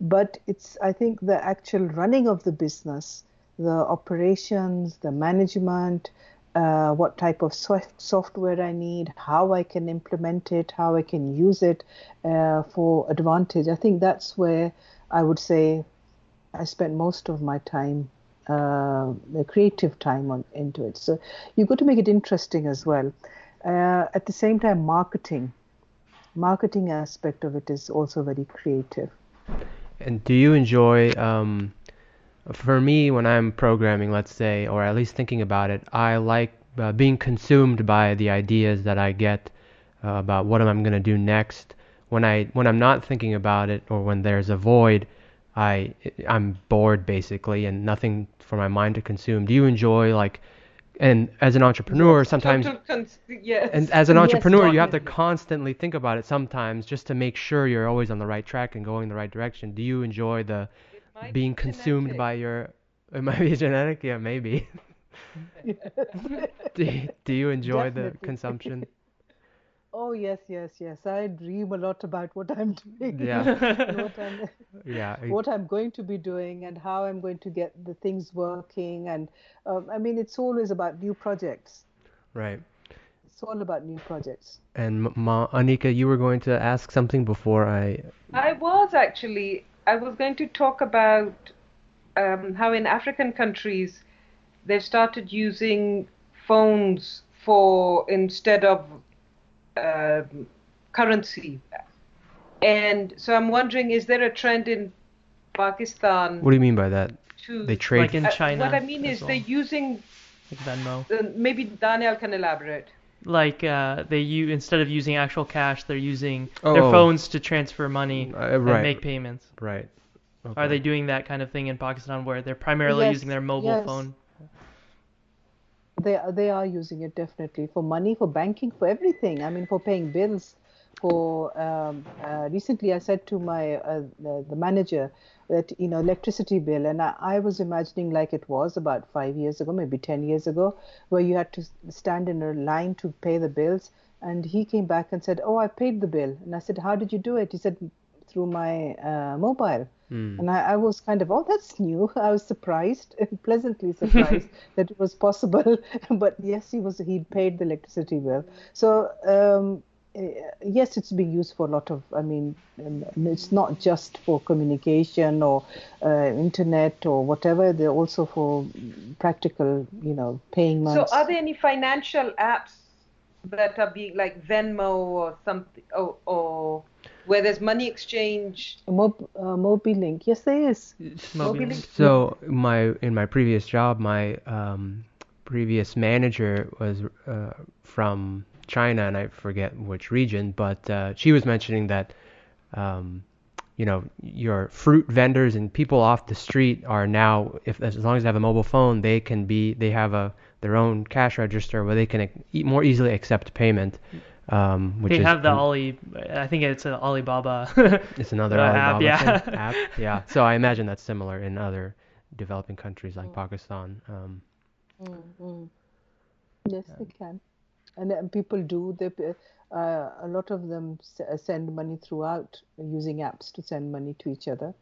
but it's I think the actual running of the business the operations the management uh, what type of soft software I need, how I can implement it, how I can use it uh, for advantage. I think that's where I would say I spend most of my time uh, creative time on, into it. So you've got to make it interesting as well. Uh, at the same time, marketing, marketing aspect of it is also very creative. And do you enjoy, um, for me, when I'm programming, let's say, or at least thinking about it, I like uh, being consumed by the ideas that I get uh, about what am I going to do next. When I when I'm not thinking about it, or when there's a void, I I'm bored basically, and nothing for my mind to consume. Do you enjoy like and as an entrepreneur sometimes yes. and as an entrepreneur yes, you have to constantly think about it sometimes just to make sure you're always on the right track and going the right direction. Do you enjoy the being consumed genetic. by your it might be [LAUGHS] genetic? Yeah maybe. [LAUGHS] [LAUGHS] Do, do you enjoy the consumption Oh yes, yes, yes. I dream a lot about what I'm [LAUGHS] doing. Yeah. [LAUGHS] what I'm [LAUGHS] yeah what I'm going to be doing and how I'm going to get the things working. And um, I mean, it's always about new projects. right It's all about new projects. and Ma, anika you were going to ask something before i I was actually. I was going to talk about um, how in African countries they've started using phones for instead of um currency. And so I'm wondering, is there a trend in Pakistan what do you mean by that to? they trade Like in Uh, China. what I mean is well, they're using. like Venmo. Uh, maybe Daniel can elaborate. Like uh, they you instead of using actual cash, they're using their Oh. phones to transfer money Uh, and make payments. right Are they doing that kind of thing in Pakistan where they're primarily Yes, using their mobile yes. phone? They they are using it definitely for money, for banking, for everything. I mean, for paying bills. For um, uh, recently, I said to my uh, the, the manager that you know electricity bill, and I, I was imagining like it was about five years ago, maybe ten years ago, where you had to stand in a line to pay the bills. And he came back and said, "Oh, I paid the bill." And I said, "How did you do it?" He said, "Through my uh, mobile." Hmm. And I, I was kind of, oh, that's new. I was surprised, [LAUGHS] pleasantly surprised [LAUGHS] that it was possible. [LAUGHS] but yes, he was. He paid the electricity bill. So um, eh, yes, it's being used for a lot of. I mean, um, it's not just for communication or uh, internet or whatever. They're also for practical, you know, paying money. So, are there any financial apps that are being like Venmo or something, or, or where there's money exchange? Mob, uh, MobiLink. Yes, there is. Mobile. Mobile. So my in my previous job, my um, previous manager was uh, from China, and I forget which region, but uh, she was mentioning that um, you know your fruit vendors and people off the street are now, if as long as they have a mobile phone, they can be they have a their own cash register where they can e- more easily accept payment. Um, which They is have the an- Ali. I think it's an Alibaba. [LAUGHS] it's another uh, app, Alibaba yeah. [LAUGHS] app. Yeah. So I imagine that's similar in other developing countries like Pakistan. Um, Yes, they can. And then people do. They, uh, a lot of them s- uh, send money throughout using apps to send money to each other.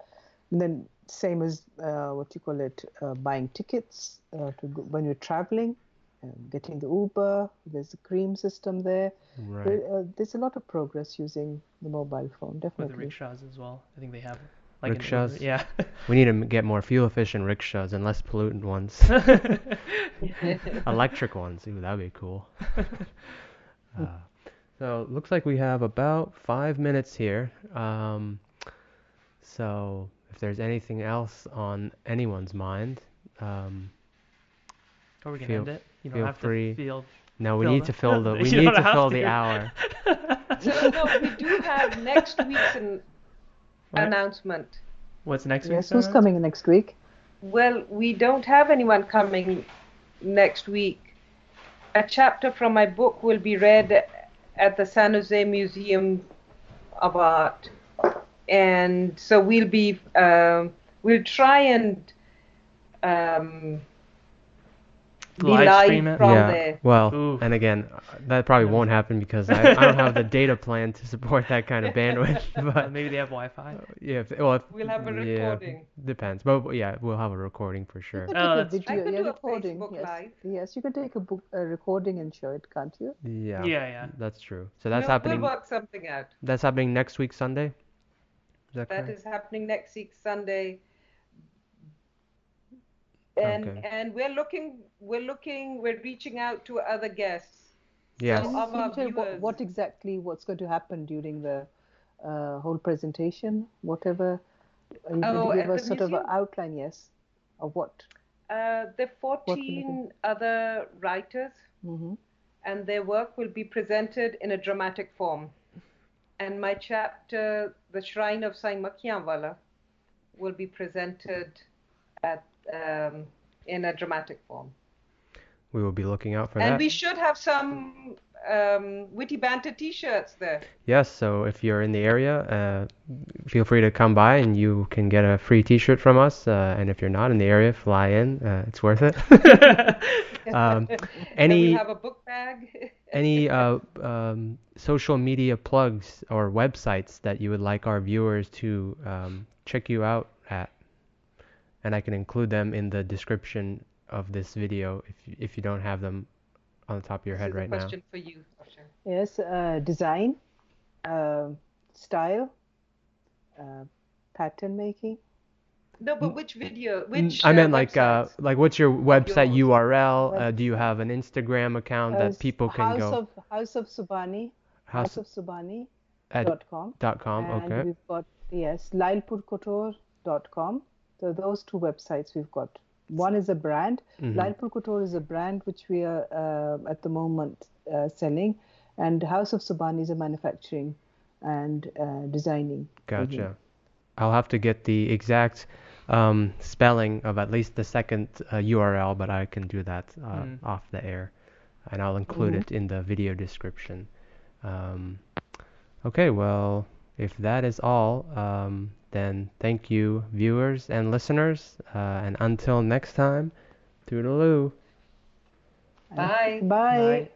And then same as uh, what you call it, uh, buying tickets uh, to go, when you're traveling, uh, getting the Uber. There's a Careem system there. right. There, uh, there's a lot of progress using the mobile phone, definitely. With the definitely. rickshaws as well. I think they have like Rickshaws? Uber- yeah. [LAUGHS] We need to get more fuel efficient rickshaws and less pollutant ones. [LAUGHS] [LAUGHS] Electric ones. Ooh, that'd be cool. Uh, so looks like we have about five minutes here. Um, so if there's anything else on anyone's mind, um, Or we can Feel- end it. You don't feel have free. to feel. no, we need to fill the [LAUGHS] we You need to fill to. the hour. [LAUGHS] So, no, we do have next week's an [LAUGHS] What? announcement. What's next week? Yes, who's coming next week? Well, we don't have anyone coming next week. A chapter from my book will be read at the San Jose Museum of Art, and so we'll be um, we'll try and um, be Live live stream it? from yeah. there. Well, Ooh. and again, uh, that probably won't happen because I, I don't have the [LAUGHS] data plan to support that kind of bandwidth. Uh, [LAUGHS] But maybe they have Wi-Fi. yeah, if, well, if, We'll have a yeah, recording. depends, but yeah, we'll have a recording for You sure. could Oh, take that's video, could yeah, do a recording. Facebook yes. Live. yes, you can take a book, a recording and show it, can't you? Yeah, Yeah, yeah. that's true. So that's we'll, happening. We'll work something out. That's happening next week Sunday. Is that That correct? is happening next week Sunday. And Okay. and we're looking we're looking we're reaching out to other guests. Yes. So of our tell what, what exactly what's going to happen during the uh, whole presentation? Whatever. Are you Oh, going to give the us sort of an outline? Yes. Of what? Uh, there are will 14 other writers, hmm and their work will be presented in a dramatic form. And my chapter, The Shrine of Sai Makianwala, will be presented at um, in a dramatic form. We will be looking out for And that. And we should have some um, witty banter T-shirts there. Yes, so if you're in the area, uh, feel free to come by and you can get a free T-shirt from us. Uh, and if you're not in the area, fly in. Uh, it's worth it. [LAUGHS] um, [LAUGHS] any we have a book bag. [LAUGHS] any uh, um, social media plugs or websites that you would like our viewers to um, check you out and I can include them in the description of this video if you, if you don't have them on the top of your This head is a right now. question for you, Sasha. Yes. Uh, design, uh, style, uh, pattern making. No, but which video? Which? I uh, meant like uh, like what's your website yours. URL? Uh, do you have an Instagram account House- that people can House go of House of Subani. house House of Subani at dot com. dot com? and Okay. we've got yes lailpurcouture.com so those two websites we've got one is a brand Mhm. Lailpur Couture is a brand which we are uh, at the moment uh, selling and house of subani is a manufacturing and uh, designing Gotcha. I'll have to get the exact um, spelling of at least the second uh, URL, but I can do that uh, Mm. off the air, and I'll include Mhm. it in the video description. Um, okay, well, if that is all, um, then thank you, viewers and listeners, uh, and until next time, toodaloo. Bye. bye. Bye.